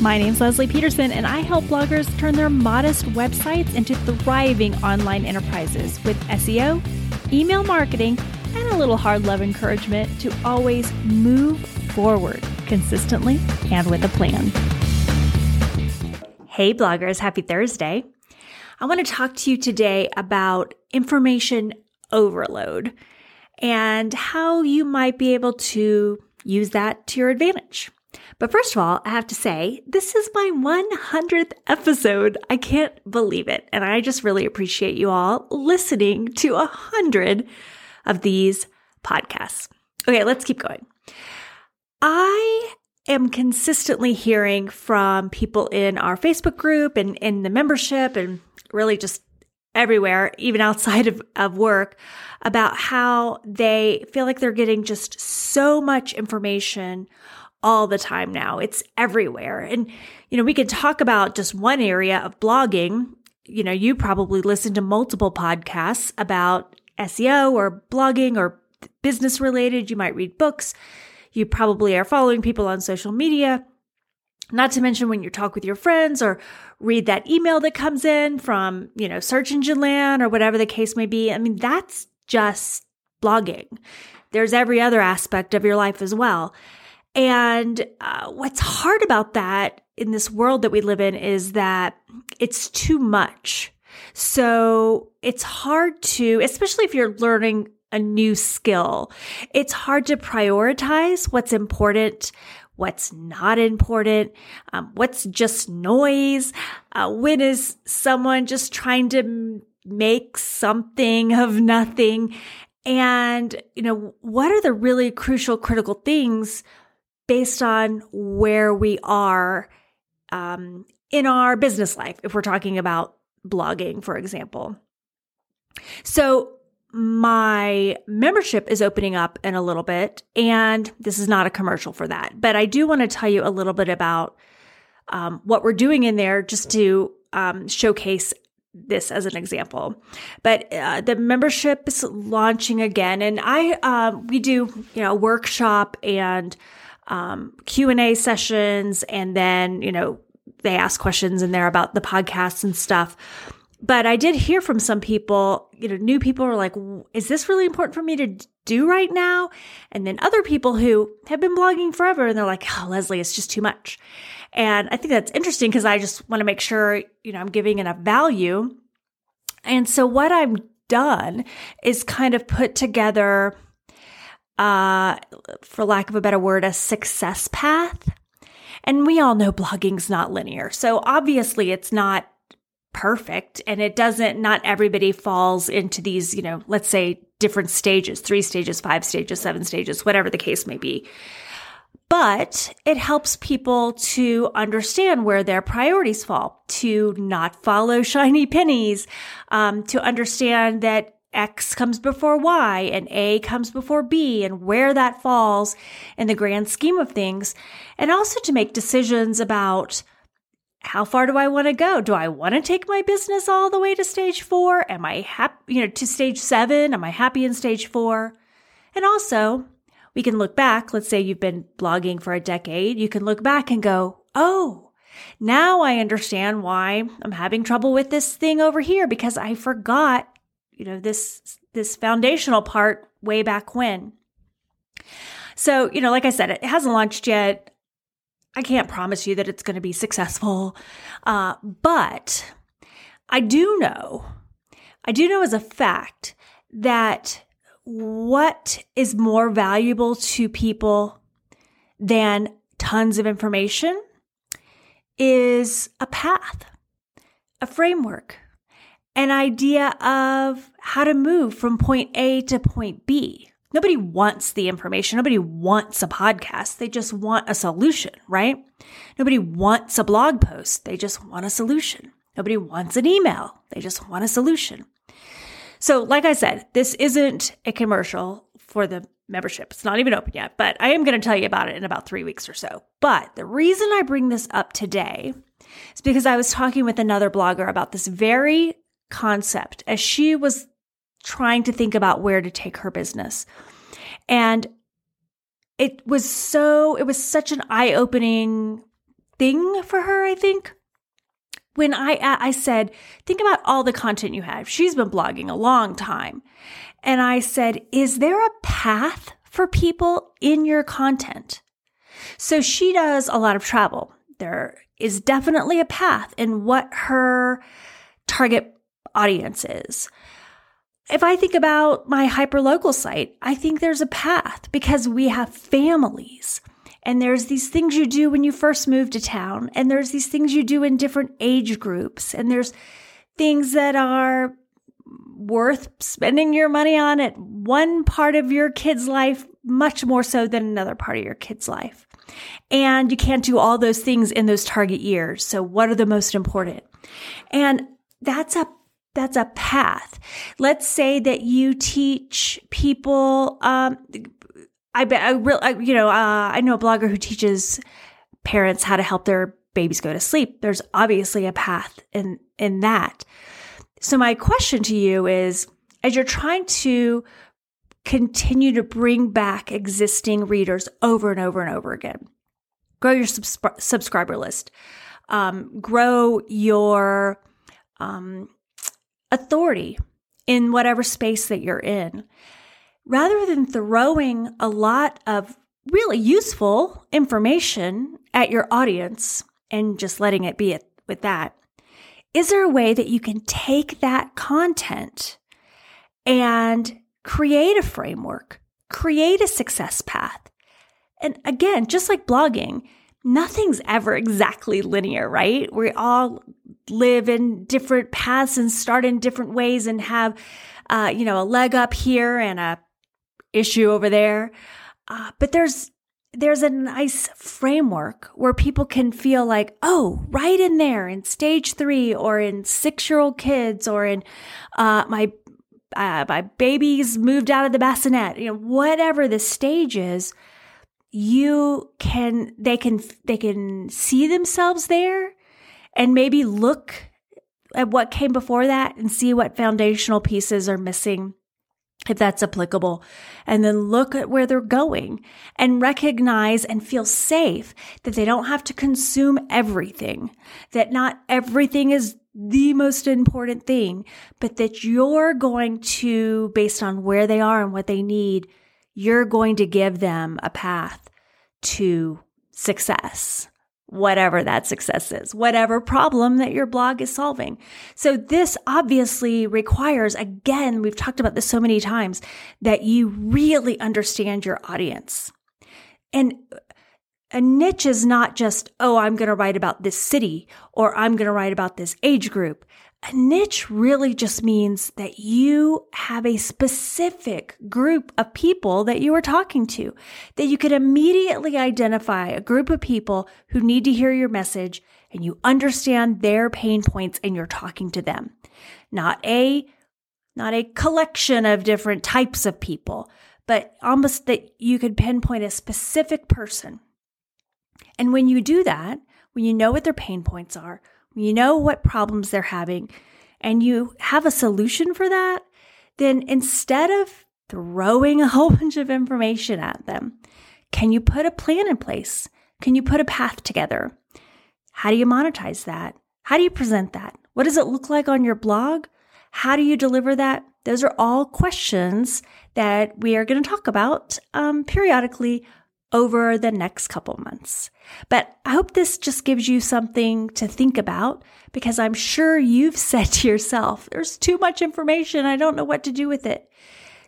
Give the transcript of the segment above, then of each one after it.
My name's Lesli Peterson, and I help bloggers turn their modest websites into thriving online enterprises with SEO, email marketing, and a little hard love encouragement to always move forward consistently and with a plan. Hey, bloggers, happy Thursday. I want to talk to you today about information overload and how you might be able to use that to your advantage. But first of all, I have to say, this is my 100th episode. I can't believe it. And I just really appreciate you all listening to a hundred of these podcasts. Okay, let's keep going. I am consistently hearing from people in our Facebook group and in the membership and really just everywhere, even outside of, of work, about how they feel like they're getting just so much information all the time now. It's everywhere. And, you know, we could talk about just one area of blogging. You know, you probably listen to multiple podcasts about SEO or blogging or business related. You might read books. You probably are following people on social media. Not to mention when you talk with your friends or read that email that comes in from, you know, search engine land or whatever the case may be. I mean, that's just blogging. There's every other aspect of your life as well. And uh, what's hard about that in this world that we live in is that it's too much. So it's hard to, especially if you're learning a new skill, it's hard to prioritize what's important, what's not important, um, what's just noise. Uh, when is someone just trying to make something of nothing? And, you know, what are the really crucial, critical things based on where we are um, in our business life, if we're talking about blogging, for example. So, my membership is opening up in a little bit, and this is not a commercial for that, but I do want to tell you a little bit about um, what we're doing in there just to um, showcase this as an example. But uh, the membership is launching again, and I uh, we do you know workshop and um, Q&A sessions and then, you know, they ask questions in there about the podcasts and stuff. But I did hear from some people, you know, new people were like, is this really important for me to do right now? And then other people who have been blogging forever and they're like, oh, Lesli, it's just too much. And I think that's interesting because I just want to make sure, you know, I'm giving enough value. And so what I've done is kind of put together uh, for lack of a better word, a success path. And we all know blogging's not linear. So obviously it's not perfect and it doesn't, not everybody falls into these, you know, let's say different stages, three stages, five stages, seven stages, whatever the case may be. But it helps people to understand where their priorities fall, to not follow shiny pennies, um, to understand that X comes before Y and A comes before B and where that falls in the grand scheme of things. And also to make decisions about how far do I want to go? Do I want to take my business all the way to stage four? Am I happy, you know, to stage seven? Am I happy in stage four? And also, we can look back. Let's say you've been blogging for a decade. You can look back and go, oh, now I understand why I'm having trouble with this thing over here because I forgot you know, this, this foundational part way back when. So, you know, like I said, it hasn't launched yet. I can't promise you that it's going to be successful. Uh, but I do know, I do know as a fact that what is more valuable to people than tons of information is a path, a framework, an idea of how to move from point A to point B. Nobody wants the information. Nobody wants a podcast. They just want a solution, right? Nobody wants a blog post. They just want a solution. Nobody wants an email. They just want a solution. So, like I said, this isn't a commercial for the membership. It's not even open yet, but I am going to tell you about it in about three weeks or so. But the reason I bring this up today is because I was talking with another blogger about this very concept as she was trying to think about where to take her business. And it was so, it was such an eye opening thing for her, I think. When I I said, think about all the content you have. She's been blogging a long time. And I said, is there a path for people in your content? So she does a lot of travel. There is definitely a path in what her target audience is. If I think about my hyperlocal site, I think there's a path because we have families. And there's these things you do when you first move to town, and there's these things you do in different age groups, and there's things that are worth spending your money on at one part of your kid's life much more so than another part of your kid's life. And you can't do all those things in those target years. So what are the most important? And that's a that's a path. Let's say that you teach people. Um, I bet I real you know uh, I know a blogger who teaches parents how to help their babies go to sleep. There's obviously a path in in that. So my question to you is, as you're trying to continue to bring back existing readers over and over and over again, grow your subscriber list, um, grow your um, authority in whatever space that you're in. Rather than throwing a lot of really useful information at your audience and just letting it be with that, is there a way that you can take that content and create a framework, create a success path? And again, just like blogging, nothing's ever exactly linear, right? We all live in different paths and start in different ways and have, uh, you know, a leg up here and a issue over there. Uh, but there's there's a nice framework where people can feel like, oh, right in there in stage three or in six year old kids or in uh, my uh, my baby's moved out of the bassinet, you know, whatever the stage is, you can they can they can see themselves there and maybe look at what came before that and see what foundational pieces are missing if that's applicable, and then look at where they're going and recognize and feel safe that they don't have to consume everything, that not everything is the most important thing, but that you're going to, based on where they are and what they need, you're going to give them a path to success whatever that success is, whatever problem that your blog is solving. So this obviously requires, again, we've talked about this so many times, that you really understand your audience. And a niche is not just, oh, I'm going to write about this city or I'm going to write about this age group. A niche really just means that you have a specific group of people that you are talking to, that you can immediately identify a group of people who need to hear your message and you understand their pain points and you're talking to them. Not a, not a collection of different types of people, but almost that you could pinpoint a specific person. And when you do that, when you know what their pain points are, you know what problems they're having, and you have a solution for that, then instead of throwing a whole bunch of information at them, can you put a plan in place? Can you put a path together? How do you monetize that? How do you present that? What does it look like on your blog? How do you deliver that? Those are all questions that we are going to talk about um, periodically over the next couple months. But I hope this just gives you something to think about because I'm sure you've said to yourself, there's too much information. I don't know what to do with it.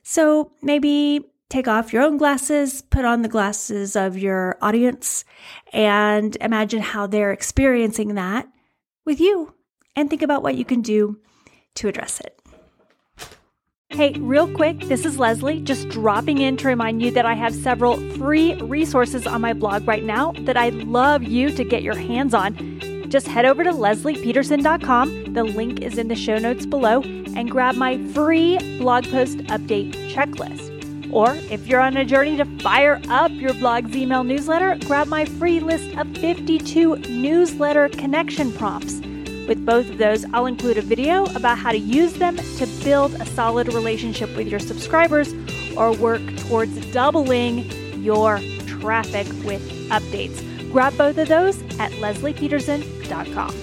So maybe take off your own glasses, put on the glasses of your audience, and imagine how they're experiencing that with you and think about what you can do to address it. Hey, real quick, this is Lesli, just dropping in to remind you that I have several free resources on my blog right now that I'd love you to get your hands on. Just head over to leslipeterson.com, the link is in the show notes below, and grab my free blog post update checklist. Or if you're on a journey to fire up your blog's email newsletter, grab my free list of 52 newsletter connection prompts. With both of those, I'll include a video about how to use them to build a solid relationship with your subscribers or work towards doubling your traffic with updates. Grab both of those at leslipeterson.com.